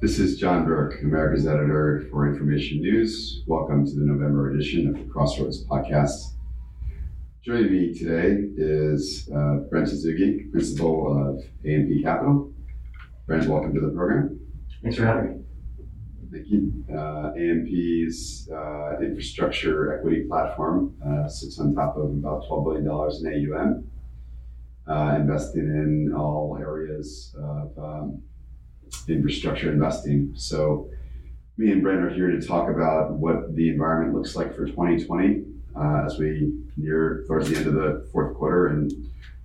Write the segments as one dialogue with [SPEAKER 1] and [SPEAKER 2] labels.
[SPEAKER 1] This is John Burke, America's editor for Information News. Welcome to the November edition of the Crossroads podcast. Joining me today is uh, Brent Tasugi, principal of AMP Capital. Brent, welcome to the program.
[SPEAKER 2] Thanks for having me.
[SPEAKER 1] Thank you. Uh, AMP's uh, infrastructure equity platform uh, sits on top of about $12 billion in AUM, uh, investing in all areas of um, infrastructure investing. So, me and Brent are here to talk about what the environment looks like for 2020 uh, as we near towards the end of the fourth quarter and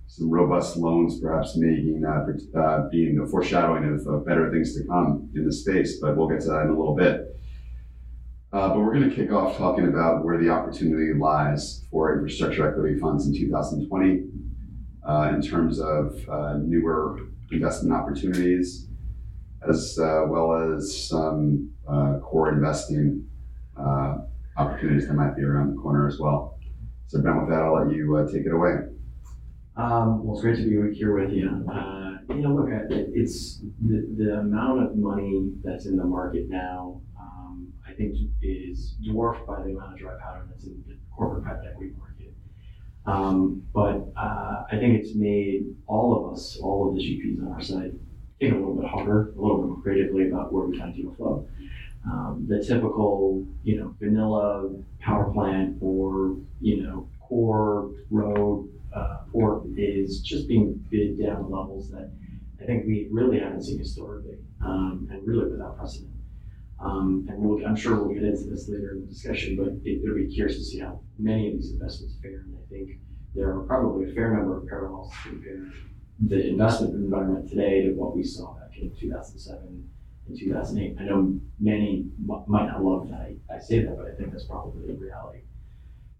[SPEAKER 1] some robust loans perhaps making uh, uh, being a foreshadowing of, of, better things to come in the space, but we'll get to that in a little bit. Uh, but we're going to kick off talking about where the opportunity lies for infrastructure equity funds in 2020 uh, in terms of uh, newer investment opportunities, as uh, well as some core investing opportunities that might be around the corner as well. So, Ben, with that, I'll let you take it away.
[SPEAKER 2] Um, well, it's great to be here with you. Uh, you know, look, it's the, the amount of money that's in the market now, um, I think, is dwarfed by the amount of dry powder that's in the corporate private equity market. Um, but uh, I think it's made all of us, all of the GPs on our side, think a little bit harder, a little bit more creatively about where we kind of deal flow. Um, the typical, you know, vanilla power plant or, you know, core road uh, port is just being bid down levels that I think we really haven't seen historically, um, and really without precedent. Um, and we'll, I'm sure we'll get into this later in the discussion, but it, will be curious to see how many of these investments fare. And I think there are probably a fair number of parallels to compare the investment environment today to what we saw back in 2007 and 2008. I know many might not love that I, I say that, but I think that's probably the reality.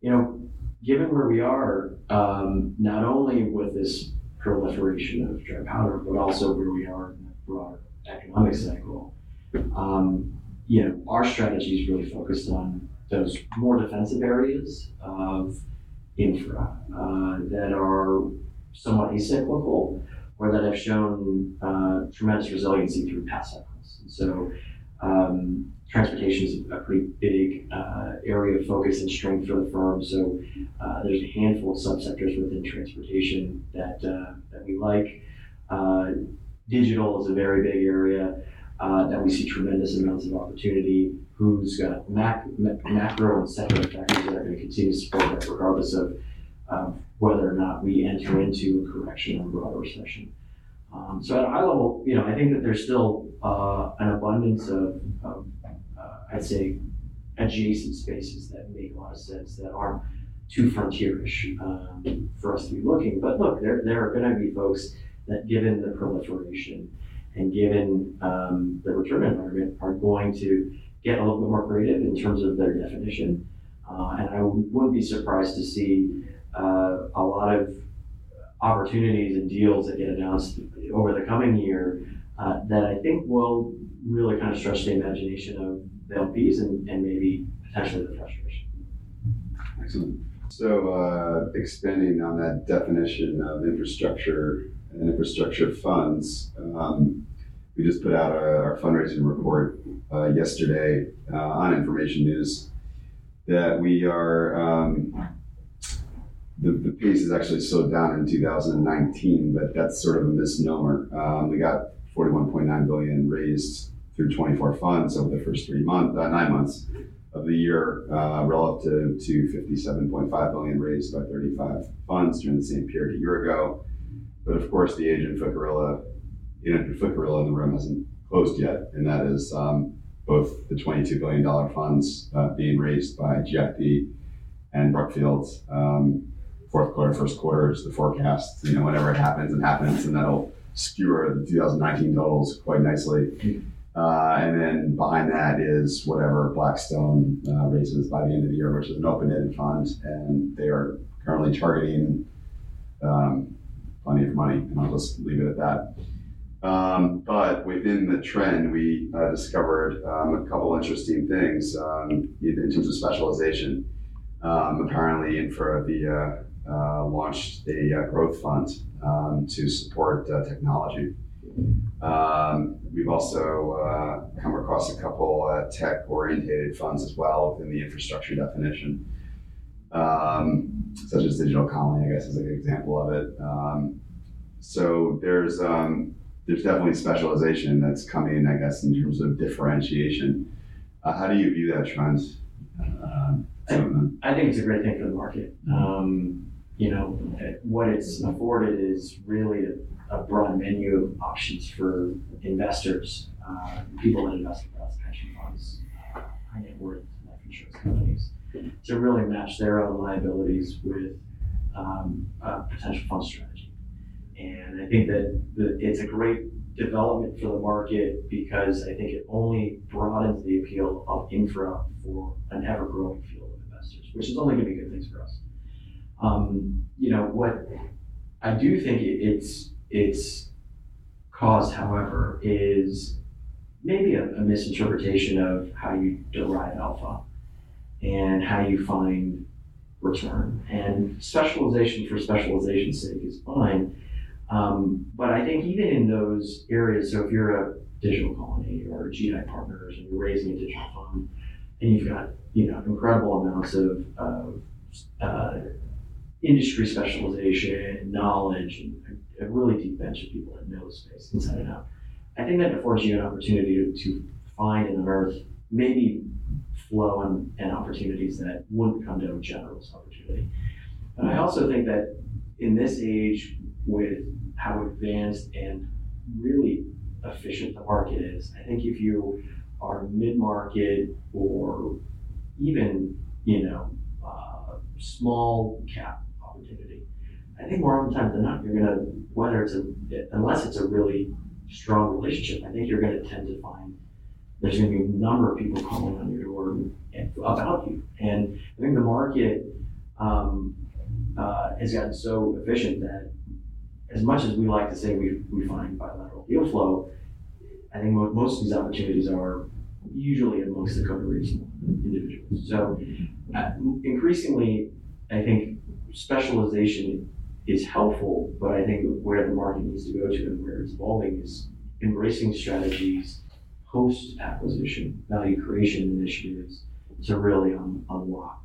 [SPEAKER 2] You know, given where we are, um, not only with this proliferation of dry powder, but also where we are in the broader economic cycle, um, you know, our strategy is really focused on those more defensive areas of infra uh, that are somewhat acyclical or that have shown uh, tremendous resiliency through past cycles. And so um, transportation is a pretty big uh, area of focus and strength for the firm. So uh, there's a handful of subsectors within transportation that uh, that we like. Uh, digital is a very big area uh, that we see tremendous amounts of opportunity. Who's got mac- macro and secular factors that are going to continue to support that, regardless of whether or not we enter into a correction or broader recession. Um, so at a high level, you know, I think that there's still uh, an abundance of, of uh, I'd say, adjacent spaces that make a lot of sense that aren't too frontierish um, for us to be looking. But look, there, there are going to be folks that, given the proliferation and given um, the return environment, are going to get a little bit more creative in terms of their definition. Uh, and I wouldn't be surprised to see uh, a lot of opportunities and deals that get announced over the coming year uh, that I think will really kind of stretch the imagination of the LPs and, and maybe potentially the frustration.
[SPEAKER 1] Excellent. So, uh, expanding on that definition of infrastructure and infrastructure funds, um, we just put out our, our fundraising report uh, yesterday uh, on Information News that we are um, the, the pace has actually slowed down in 2019, but that's sort of a misnomer. Um, we got 41.9 billion raised through 24 funds over the first three months, uh, nine months of the year, uh, relative to 57.5 billion raised by 35 funds during the same period a year ago. But of course, the agent foot gorilla, agent foot gorilla in the room hasn't closed yet, and that is um, both the 22 billion dollar funds uh, being raised by GIP and Brookfield. Um, fourth quarter, first quarter is the forecast. You know, whenever it happens, it happens, and that'll skewer the 2019 totals quite nicely. Uh, and then behind that is whatever Blackstone uh, raises by the end of the year, which is an open-ended fund, and they are currently targeting um, plenty of money. And I'll just leave it at that. Um, but within the trend, we uh, discovered um, a couple interesting things um, in terms of specialization. Um, apparently, InfraVia uh, launched a uh, growth fund um, to support uh, technology. Um, we've also uh, come across a couple uh, tech oriented funds as well within the infrastructure definition, um, such as Digital Colony, I guess, is a good example of it. Um, so there's um, there's definitely specialization that's coming, I guess, in terms of differentiation. Uh, how do you view that trend? Um, so,
[SPEAKER 2] I think it's a great thing for the market. Um, you know, what it's afforded is really a, a broad menu of options for investors, uh, people that invest us, pension funds, uh, high net worth life insurance companies, to really match their own liabilities with um, a potential fund strategy. And I think that the, it's a great development for the market because I think it only broadens the appeal of infra for an ever growing field of investors, which is only going to be good things for us. Um, you know what I do think it's it's caused, however, is maybe a, a misinterpretation of how you derive alpha and how you find return. And specialization for specialization's sake is fine. Um, but I think even in those areas, so if you're a digital colony or GI partners and you're raising a digital fund and you've got you know incredible amounts of, of uh, industry specialization, knowledge, and a really deep bench of people that know the space inside and out. I think that affords you an opportunity to, to find and unearth maybe flow and, and opportunities that wouldn't come to a generalist opportunity. But I also think that in this age, with how advanced and really efficient the market is, I think if you are mid-market or even, you know, uh, small cap opportunity. I think more often times than not, you're gonna whether it's a unless it's a really strong relationship, I think you're gonna tend to find there's gonna be a number of people calling on your door about you. And I think the market um, uh, has gotten so efficient that as much as we like to say we, we find bilateral deal flow, I think most of these opportunities are usually amongst the code reasonable individuals. So uh, increasingly, I think specialization is helpful, but I think where the market needs to go to and where it's evolving is embracing strategies post acquisition value creation initiatives to really un- unlock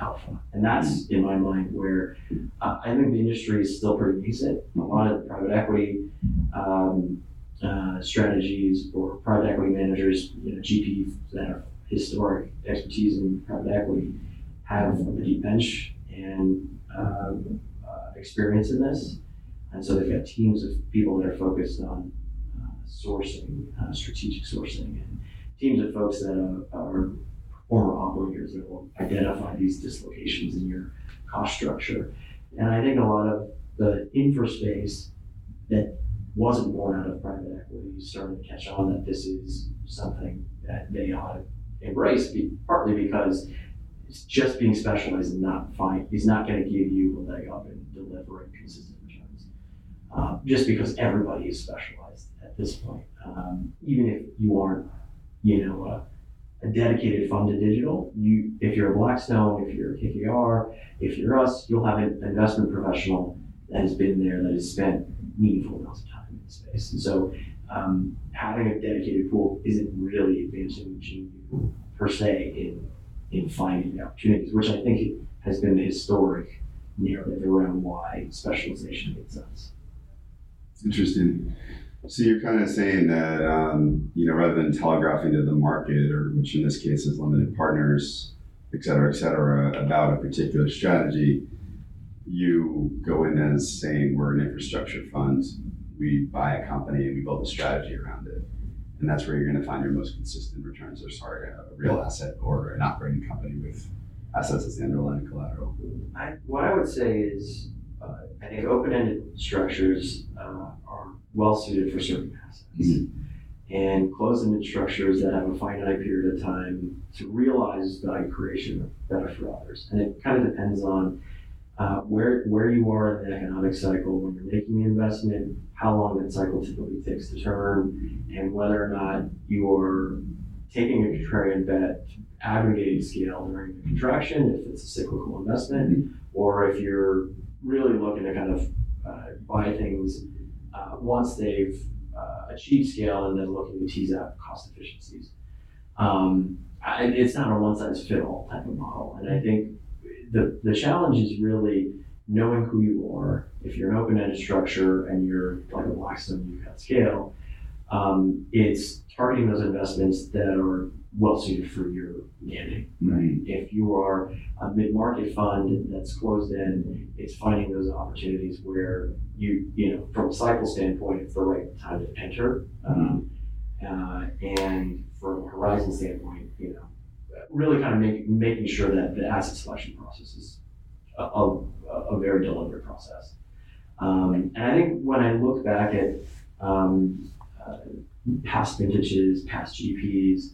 [SPEAKER 2] alpha. And that's in my mind where uh, I think the industry is still pretty nascent. A lot of private equity um, uh, strategies or private equity managers, you know, GP that have historic expertise in private equity have a deep bench and um, uh, experience in this. And so they've got teams of people that are focused on uh, sourcing, uh, strategic sourcing, and teams of folks that are former operators that will identify these dislocations in your cost structure. And I think a lot of the infra space that wasn't born out of private equity started to catch on that this is something that they ought to embrace, partly because just being specialized is not fine. is not going to give you a leg up in delivering consistent returns. Uh, just because everybody is specialized at this point. Um, even if you aren't, you know, a, a, dedicated fund to digital, you if you're a Blackstone, if you're a KKR, if you're us, you'll have an investment professional that has been there, that has spent meaningful amounts of time in the space. And so um, having a dedicated pool isn't really advancing the you per se in in finding the opportunities, which I think has been the historic narrative around why specialization makes sense.
[SPEAKER 1] Interesting. So you're kind of saying that um, you know rather than telegraphing to the market, or which in this case is limited partners, et cetera, et cetera, about a particular strategy, you go in as saying we're an infrastructure fund. We buy a company and we build a strategy around it and that's where you're going to find your most consistent returns. Or sorry, a real asset or an operating company with assets as the underlying collateral.
[SPEAKER 2] I, what I would say is, uh, I think open-ended structures uh, are well suited for certain assets, mm-hmm. and closed-ended structures that have a finite period of time to realize value creation are better for others. And it kind of depends on uh, where where you are in the economic cycle when you're making the investment, how long that cycle typically takes to turn, and whether or not you're taking a contrarian bet aggregating scale during the contraction, if it's a cyclical investment, or if you're really looking to kind of uh, buy things uh, once they've uh, achieve scale and then looking to tease out cost efficiencies. Um, I, it's not a one size fit all type of model, and I think the the challenge is really knowing who you are. If you're an open ended structure and you're like a Blackstone, you've got scale. Um, it's targeting those investments that are well suited for your mandate. Right? If you are a mid-market fund that's closed in, it's finding those opportunities where you, you know, from a cycle standpoint, it's the right time to enter. Um, uh, and from a horizon standpoint, you know, really kind of make, making sure that the asset selection process is a, a, a very deliberate process. Um, and I think when I look back at um, uh, past vintages, past GPs,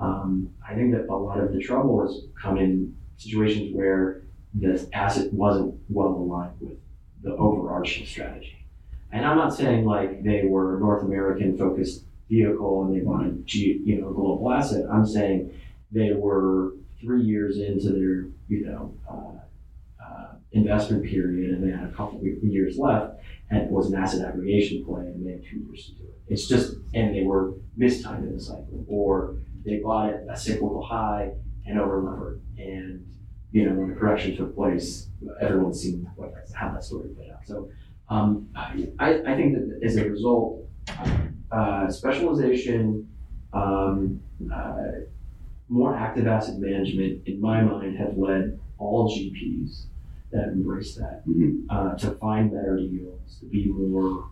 [SPEAKER 2] um, I think that a lot of the trouble has come in situations where the asset wasn't well aligned with the overarching strategy. And I'm not saying like they were North American focused vehicle and they wanted you know global asset. I'm saying they were three years into their you know uh, uh, investment period and they had a couple years left and it was an asset aggregation play and they had two years to do it. It's just and they were mistimed in the cycle or they bought it a cyclical high and overlevered. And you know, when the correction took place, everyone's seen what, how that story played out. So um, I, I think that as a result, uh, specialization, um, uh, more active asset management, in my mind, have led all GPs that embrace that
[SPEAKER 1] Mhm.
[SPEAKER 2] uh, to find better deals, to be more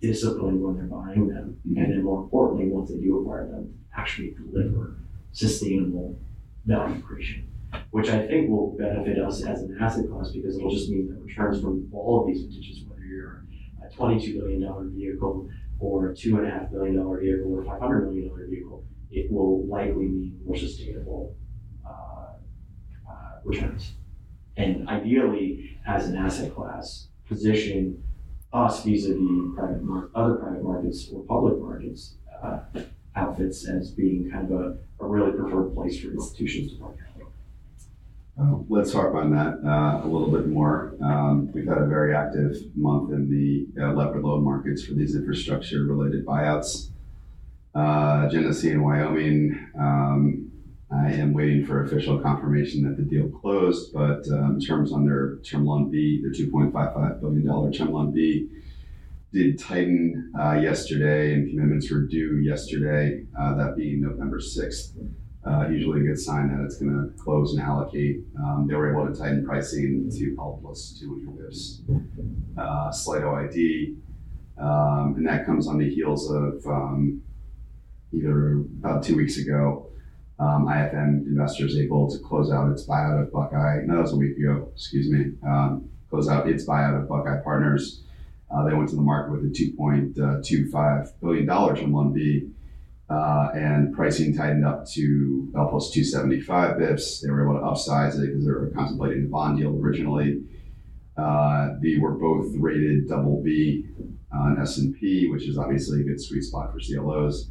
[SPEAKER 2] disciplined when they're buying them,
[SPEAKER 1] Mhm.
[SPEAKER 2] and then more importantly, once they do acquire them, actually deliver sustainable value creation, which I think will benefit us as an asset class because it'll just mean that returns from all of these vintages, whether you're a $22 billion vehicle or a $2.5 billion vehicle or a $500 million vehicle, it will likely mean more sustainable uh, uh, returns. And ideally, as an asset class, position us vis-a-vis private mar- other private markets or public markets uh, outfits as being kind of a, a really preferred place for institutions to park capital.
[SPEAKER 1] Well, let's harp on that uh, a little bit more. Um, we've had a very active month in the uh, levered loan markets for these infrastructure related buyouts. Uh, Genesee and Wyoming, um, I am waiting for official confirmation that the deal closed, but um, terms on their term loan B, their $2.55 billion term loan B, did tighten uh, yesterday, and commitments were due yesterday, uh, that being November 6th. Uh, usually a good sign that it's going to close and allocate. Um, they were able to tighten pricing to L plus 200 bips, uh, slight OID, um, and that comes on the heels of um, either about two weeks ago, um, IFM Investors able to close out its buyout of Buckeye. No, that was a week ago. Excuse me. Um, close out its buyout of Buckeye Partners. Uh, they went to the market with a $2.25 billion term loan B, uh, and pricing tightened up to L plus 275 bips. They were able to upsize it because they were contemplating a bond deal originally. Uh, they were both rated double B on S&P, which is obviously a good sweet spot for CLOs.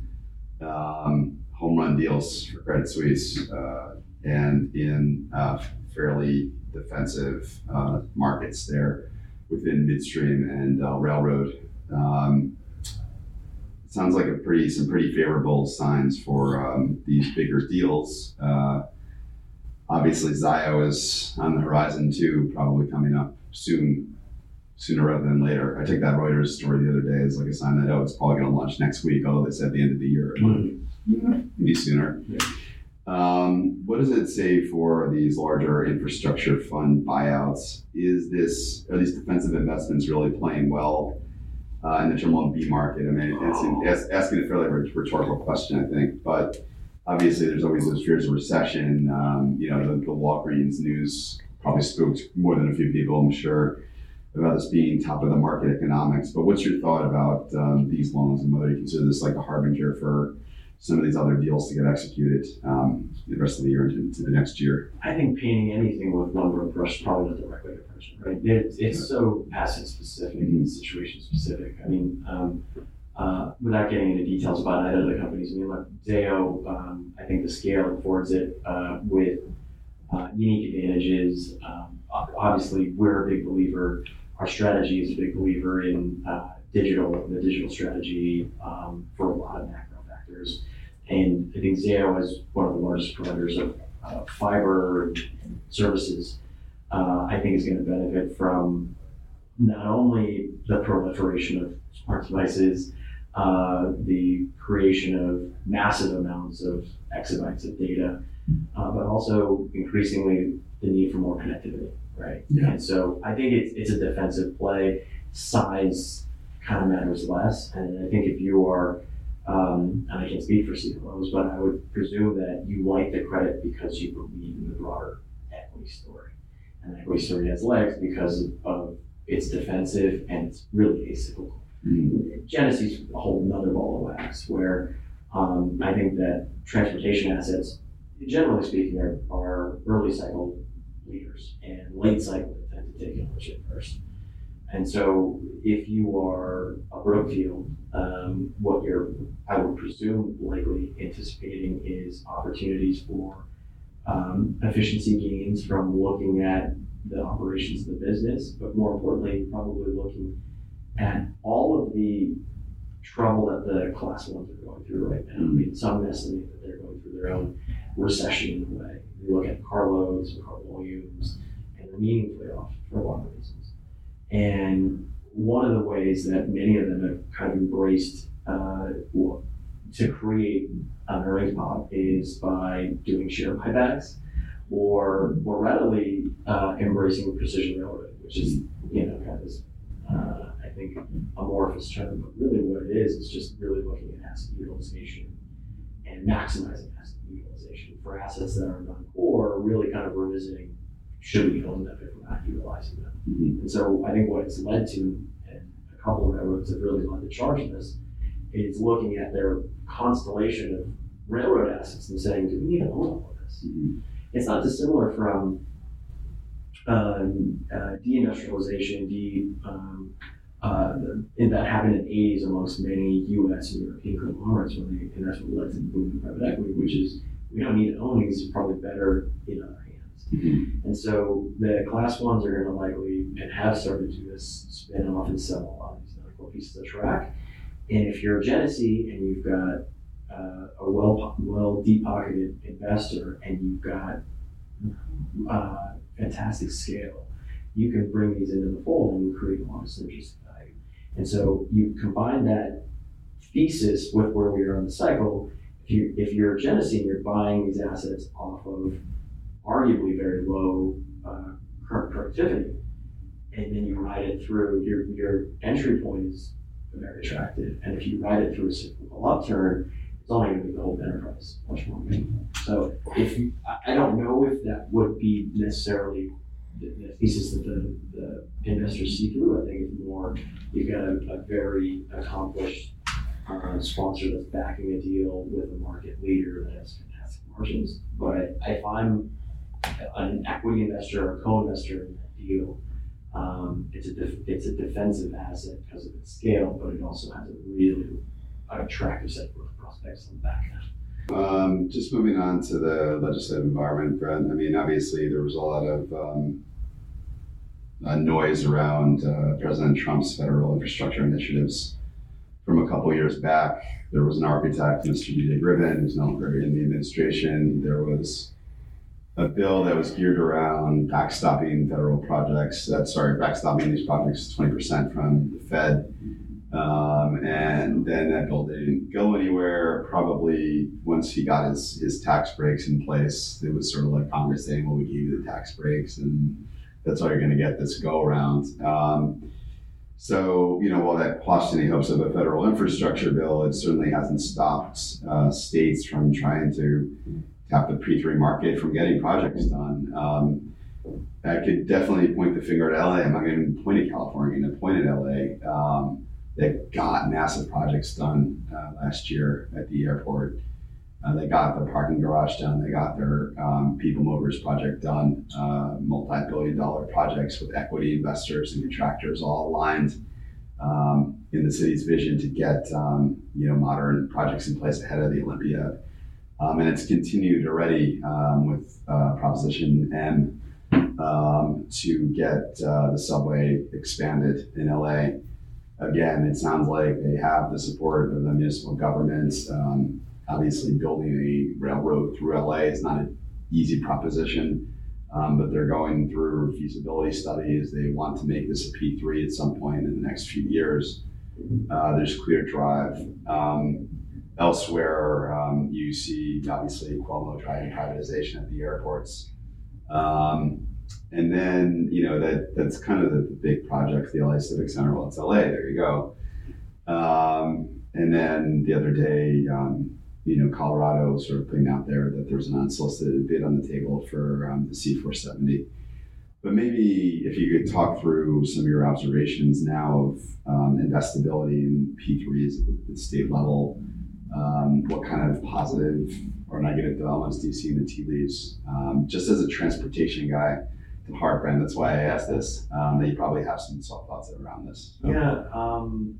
[SPEAKER 1] Um, home run deals for Credit Suisse uh, and in uh, fairly defensive uh, markets there within midstream and uh, railroad. Um, sounds like a pretty some pretty favorable signs for um, these bigger deals. Uh, obviously, Zayo is on the horizon too, probably coming up soon, sooner rather than later. I took that Reuters story the other day as like a sign that oh, it's probably going to launch next week, although they said the end of the year. Maybe sooner.
[SPEAKER 2] Yeah.
[SPEAKER 1] Um, what does it say for these larger infrastructure fund buyouts? Is this are these defensive investments really playing well uh, in the term loan B market? I mean, it's, it's asking a fairly rhetorical question, I think, but obviously there's always those fears of recession. Um, you know, the, the Walgreens news probably spooked more than a few people, I'm sure, about this being top of the market economics. But what's your thought about um, these loans and whether you consider this like a harbinger for some of these other deals to get executed um, the rest of the year into, into the next year?
[SPEAKER 2] I think painting anything with one broad brush is probably not the right way to approach it, right? It's, it's so asset specific and situation specific. I mean, um, uh, without getting into details about either of the companies, I mean, look, Zayo, um, I think the scale affords it uh, with uh, unique advantages. Um, obviously, we're a big believer, our strategy is a big believer in uh, digital, the digital strategy um, for a lot of macro factors. And I think Zayo is one of the largest providers of uh, fiber services. Uh, I think is going to benefit from not only the proliferation of smart devices, uh, the creation of massive amounts of exabytes of data, uh, but also increasingly the need for more connectivity, right?
[SPEAKER 3] Yeah.
[SPEAKER 2] And so I think it's, it's a defensive play. Size kind of matters less. And I think if you are, um, and I can't speak for CLOs, but I would presume that you like the credit because you believe in the broader equity story. And equity story has legs because of it's defensive and it's really acyclical.
[SPEAKER 1] Mhm.
[SPEAKER 2] Genesis a whole nother ball of wax where um, I think that transportation assets, generally speaking, are, are early cycle cycle they tend to take ownership first. And so if you are a Brookfield, um, what you're, I would presume, likely anticipating is opportunities for um, efficiency gains from looking at the operations of the business, but more importantly, probably looking at all of the trouble that the class ones are going through right now. I mean, some estimate that they're going through their own recession in a way. You look at carloads and car volumes, meaningfully off for a lot of reasons. And one of the ways that many of them have kind of embraced uh, to create an earnings pop is by doing share buybacks or more readily uh, embracing precision railroading, which is, you know, kind of this, uh, I think, amorphous term, but really what it is is just really looking at asset utilization and maximizing asset utilization for assets that are non-core, really kind of revisiting should we own them if we're not utilizing them.
[SPEAKER 1] Mhm.
[SPEAKER 2] And so I think what it's led to, and a couple of railroads have really led the charge in this, is looking at their constellation of railroad assets and saying, do we need to own all of this?
[SPEAKER 1] Mhm.
[SPEAKER 2] It's not dissimilar from um, uh, deindustrialization, de, um, uh, in that happened in the 80s amongst many U.S. and European conglomerates when they, and that's what led to the boom in private equity, which is we don't need to own these; it's probably better in other
[SPEAKER 1] Mhm.
[SPEAKER 2] And so the class ones are going to likely and have started to do this spin off and sell a lot of these non-core pieces of track. And if you're a Genesee and you've got uh, a well well deep pocketed investor and you've got uh, fantastic scale, you can bring these into the fold and create a lot of synergistic value. And so you combine that thesis with where we are in the cycle. If you if you're a Genesee and you're buying these assets off of arguably very low uh, current productivity, and then you ride it through, your, your entry point is very attractive. And if you ride it through a cyclical upturn, it's only going to make the whole enterprise much more meaningful. So if you, I- I don't know if that would be necessarily the, the thesis that the, the investors see through. I think it's more, you've got a, a very accomplished uh, sponsor that's backing a deal with a market leader that has fantastic margins. But if I'm an equity investor or a co-investor in that deal, um, it's a def- it's a defensive asset because of its scale, but it also has a really attractive set of growth prospects on the back end.
[SPEAKER 1] Um, just moving on to the legislative environment, Brent. I mean, obviously there was a lot of um, uh, noise around uh, President Trump's federal infrastructure initiatives from a couple years back. There was an architect, Mr. D.J. Gribbin, who's no longer in the administration. There was a bill that was geared around backstopping federal projects. That sorry, backstopping these projects 20% from the Fed. Um, and then that bill didn't go anywhere. Probably once he got his, his tax breaks in place, it was sort of like Congress saying, well, we gave you the tax breaks and that's all you're going to get this go around. Um, so, you know, while that quashed any hopes of a federal infrastructure bill, it certainly hasn't stopped uh, states from trying to tap the P3 market from getting projects done. Um, I could definitely point the finger at LA. I'm not going to point at California, I'm going to point at LA. Um, they got massive projects done uh, last year at the airport. Uh, they got their parking garage done. They got their um, People Movers project done. Uh, multi-billion dollar projects with equity investors and contractors all aligned um, in the city's vision to get um, you know modern projects in place ahead of the Olympiad. Um, and it's continued already um, with uh, Proposition M um, to get uh, the subway expanded in LA. again, it sounds like they have the support of the municipal governments. Um, obviously, building a railroad through LA is not an easy proposition, um, but they're going through feasibility studies. They want to make this a P3 at some point in the next few years. Uh, there's clear drive. Um, elsewhere, um, you see obviously Cuomo driving privatization at the airports. Um, and then, you know, that that's kind of the, the big project, the LA Civic Center. Well, it's LA, there you go. Um, and then the other day, um, you know, Colorado sort of putting out there that there's an unsolicited bid on the table for um, the C470. But maybe if you could talk through some of your observations now of um, investability in P3s at the, the state level, um, what kind of positive or negative developments do you see in the tea leaves? Um, just as a transportation guy to Heartbrand, that's why I asked this. Um, that you probably have some soft thoughts around this. So.
[SPEAKER 2] Yeah, um,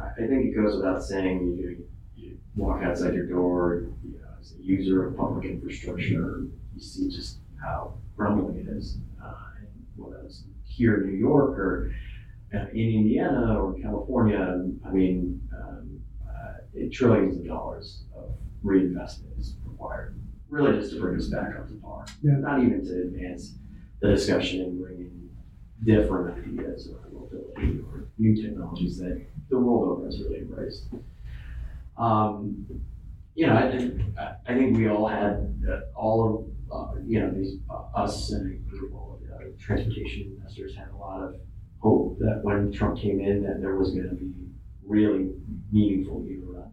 [SPEAKER 2] I think it goes without saying, you, you walk outside your door, you know, as a user of public infrastructure, you see just how crumbling it is. Uh, whether it's here in New York or uh, in Indiana or California, I mean, um, trillions of dollars of reinvestment is required, really just to bring us back up to par.
[SPEAKER 3] Yeah.
[SPEAKER 2] Not even to advance the discussion and bring in different ideas or mobility or new technologies that the world over has really embraced. Um, you know, I think, I- think we all had, uh, all of, uh, you know, these, uh, us and a group of uh, transportation investors had a lot of hope that when Trump came in, that there was gonna be really meaningful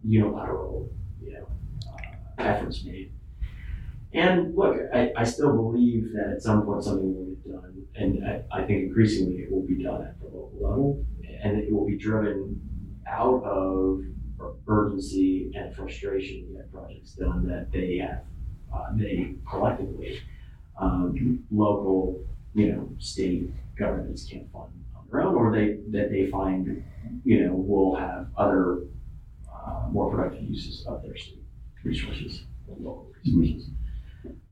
[SPEAKER 2] unilateral- you know, uh, efforts made. And look, I, I still believe that at some point something will get done, and I, I think increasingly it will be done at the local level, and it will be driven out of urgency and frustration to get projects done that they have, uh, they collectively, um, local, you know, state governments can't fund their own, or they, that they find, you know, will have other, uh, more productive uses of their resources, local resources.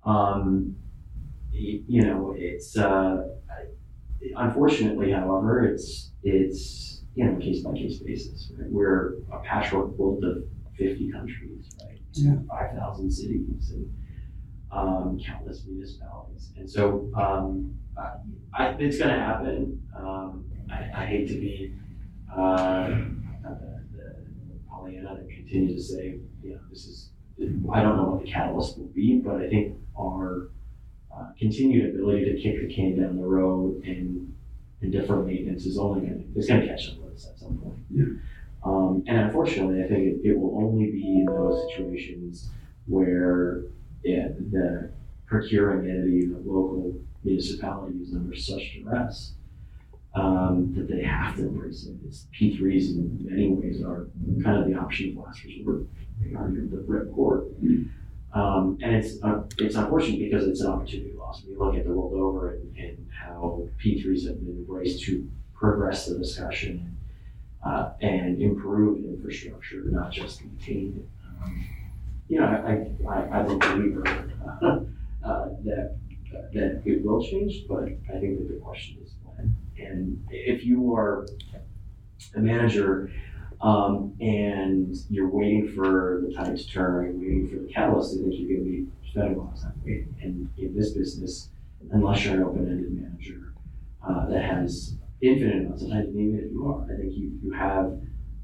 [SPEAKER 2] Um, you know, it's, uh, unfortunately, however, it's, it's, you know, case by case basis, right? We're a patchwork quilt of fifty countries, right?
[SPEAKER 3] Yeah.
[SPEAKER 2] Five thousand cities and, um, countless municipalities. And so, um, I, I, it's gonna happen. Um, I, I hate to be, uh, the, the Pollyanna that continue to say, you know, this is, I don't know what the catalyst will be, but I think our uh, continued ability to kick the can down the road and, and defer maintenance is only gonna, it's gonna catch up with us at some point.
[SPEAKER 1] Yeah.
[SPEAKER 2] Um, and unfortunately, I think it, it will only be in those situations where yeah, the procuring entity, the local municipality is under such duress um, that they have to embrace it. It's P3s in many ways are kind of the option of last resort. They argue the ripcord. Um, and it's uh, it's unfortunate because it's an opportunity loss. You look at the world over and, and how P3s have been embraced to progress the discussion uh, and improve infrastructure, not just maintain it. Um, you know, I, I, I'm a believer uh, uh, that that it will change, but I think that the question is when. And if you are a manager um, and you're waiting for the tide to turn, you're waiting for the catalyst, I think you're going to be spending a lot of time waiting. And in this business, unless you're an open-ended manager uh, that has infinite amounts of time, even if you are, I think you, you have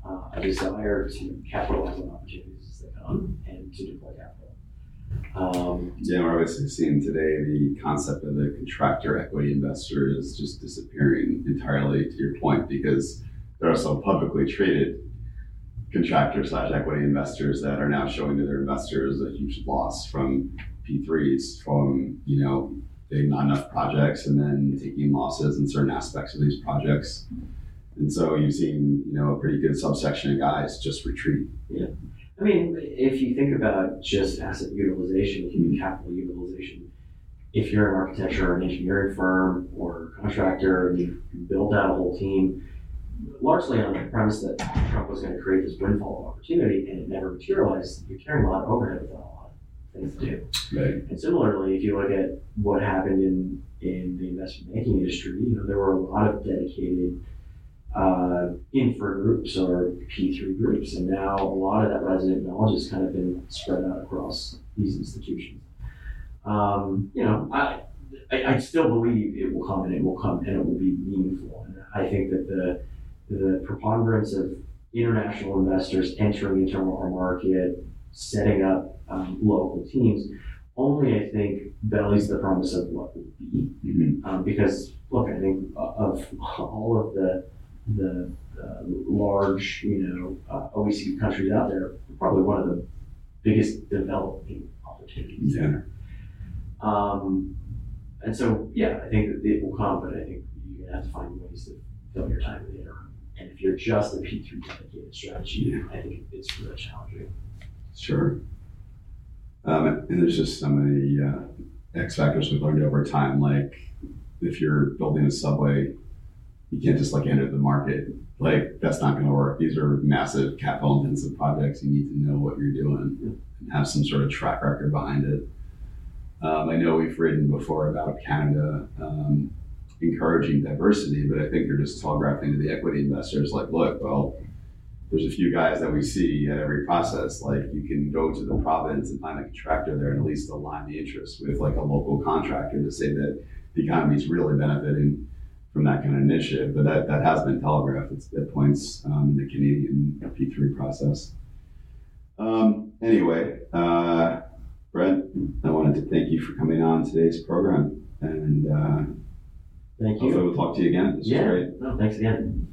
[SPEAKER 2] uh, a desire to capitalize on opportunities as and to deploy capital. Um,
[SPEAKER 1] Yeah, we're obviously seeing today the concept of the contractor equity investor is just disappearing entirely to your point because there are some publicly traded contractor slash equity investors that are now showing to their investors a huge loss from P3s from, you know, they not enough projects and then taking losses in certain aspects of these projects. And so you've seen, you know, a pretty good subsection of guys just retreat.
[SPEAKER 2] I mean, if you think about just asset utilization, human capital utilization, if you're an architecture or an engineering firm or a contractor and you build out a whole team, largely on the premise that Trump was going to create this windfall of opportunity and it never materialized, you're carrying a lot of overhead without a lot of things to do.
[SPEAKER 1] Right.
[SPEAKER 2] And similarly, if you look at what happened in, in the investment banking industry, you know, there were a lot of dedicated uh, infra groups or P3 groups. And now a lot of that resident knowledge has kind of been spread out across these institutions. Um, you know, I, I, I still believe it will come and it will come and it will be meaningful. And I think that the, the preponderance of international investors entering the our market, setting up um, local teams, only I think bellies the promise of what will be.
[SPEAKER 1] Mhm.
[SPEAKER 2] Um, because look, I think of all of the the uh, large, you know, uh, OECD countries out there, probably one of the biggest developing opportunities
[SPEAKER 1] Yeah.
[SPEAKER 2] there. Um, and so, yeah, I think that it will come, but I think you're gonna have to find ways to fill your time in the interim. And if you're just a P3 dedicated strategy, I think it's really challenging.
[SPEAKER 1] Sure. Um, and there's just so many uh, X factors we've learned over time. Like if you're building a subway, you can't just like enter the market. Like that's not going to work. These are massive capital intensive projects. You need to know what you're doing and have some sort of track record behind it. Um, I know we've written before about Canada um, encouraging diversity, but I think they're just telegraphing to the equity investors like, look, well, there's a few guys that we see at every process. Like you can go to the province and find a contractor there and at least align the interests with like a local contractor to say that the economy is really benefiting from that kind of initiative. But that, that has been telegraphed at, points um, in the Canadian P3 process. Um, anyway, uh, Brent, I wanted to thank you for coming on today's program. And uh,
[SPEAKER 2] Thank
[SPEAKER 1] hopefully
[SPEAKER 2] you.
[SPEAKER 1] we'll talk to you again. This
[SPEAKER 2] Yeah.
[SPEAKER 1] great.
[SPEAKER 2] No, thanks again.